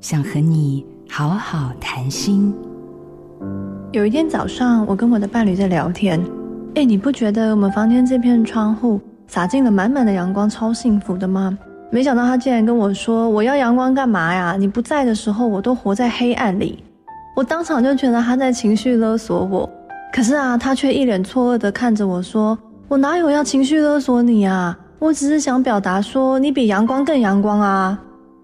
想和你好好谈心。有一天早上，我跟我的伴侣在聊天，哎，你不觉得我们房间这片窗户洒进了满满的阳光，超幸福的吗？没想到他竟然跟我说：“我要阳光干嘛呀？你不在的时候，我都活在黑暗里。”我当场就觉得他在情绪勒索我。可是啊，他却一脸错愕地看着我说：“我哪有要情绪勒索你啊？我只是想表达说，你比阳光更阳光啊。”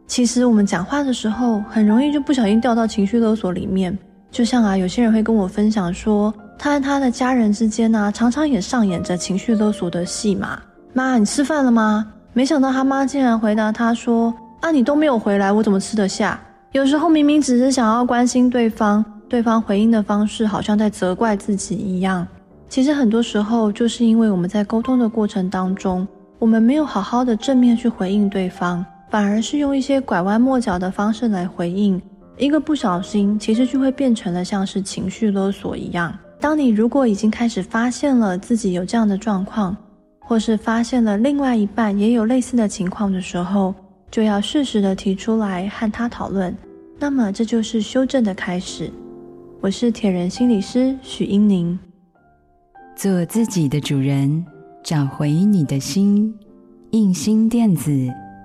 其实我们讲话的时候，很容易就不小心掉到情绪勒索里面。就像啊，有些人会跟我分享说，他和他的家人之间呢、常常也上演着情绪勒索的戏码。妈，你吃饭了吗？没想到他妈竟然回答他说：“啊，你都没有回来，我怎么吃得下？”有时候明明只是想要关心对方，对方回应的方式好像在责怪自己一样。其实很多时候，就是因为我们在沟通的过程当中，我们没有好好的正面去回应对方。反而是用一些拐弯抹角的方式来回应，一个不小心，其实就会变成了像是情绪勒索一样。当你如果已经开始发现了自己有这样的状况，或是发现了另外一半也有类似的情况的时候，就要适时的提出来和他讨论。那么这就是修正的开始。我是铁人心理师许英宁，做自己的主人，找回你的心，印心电子。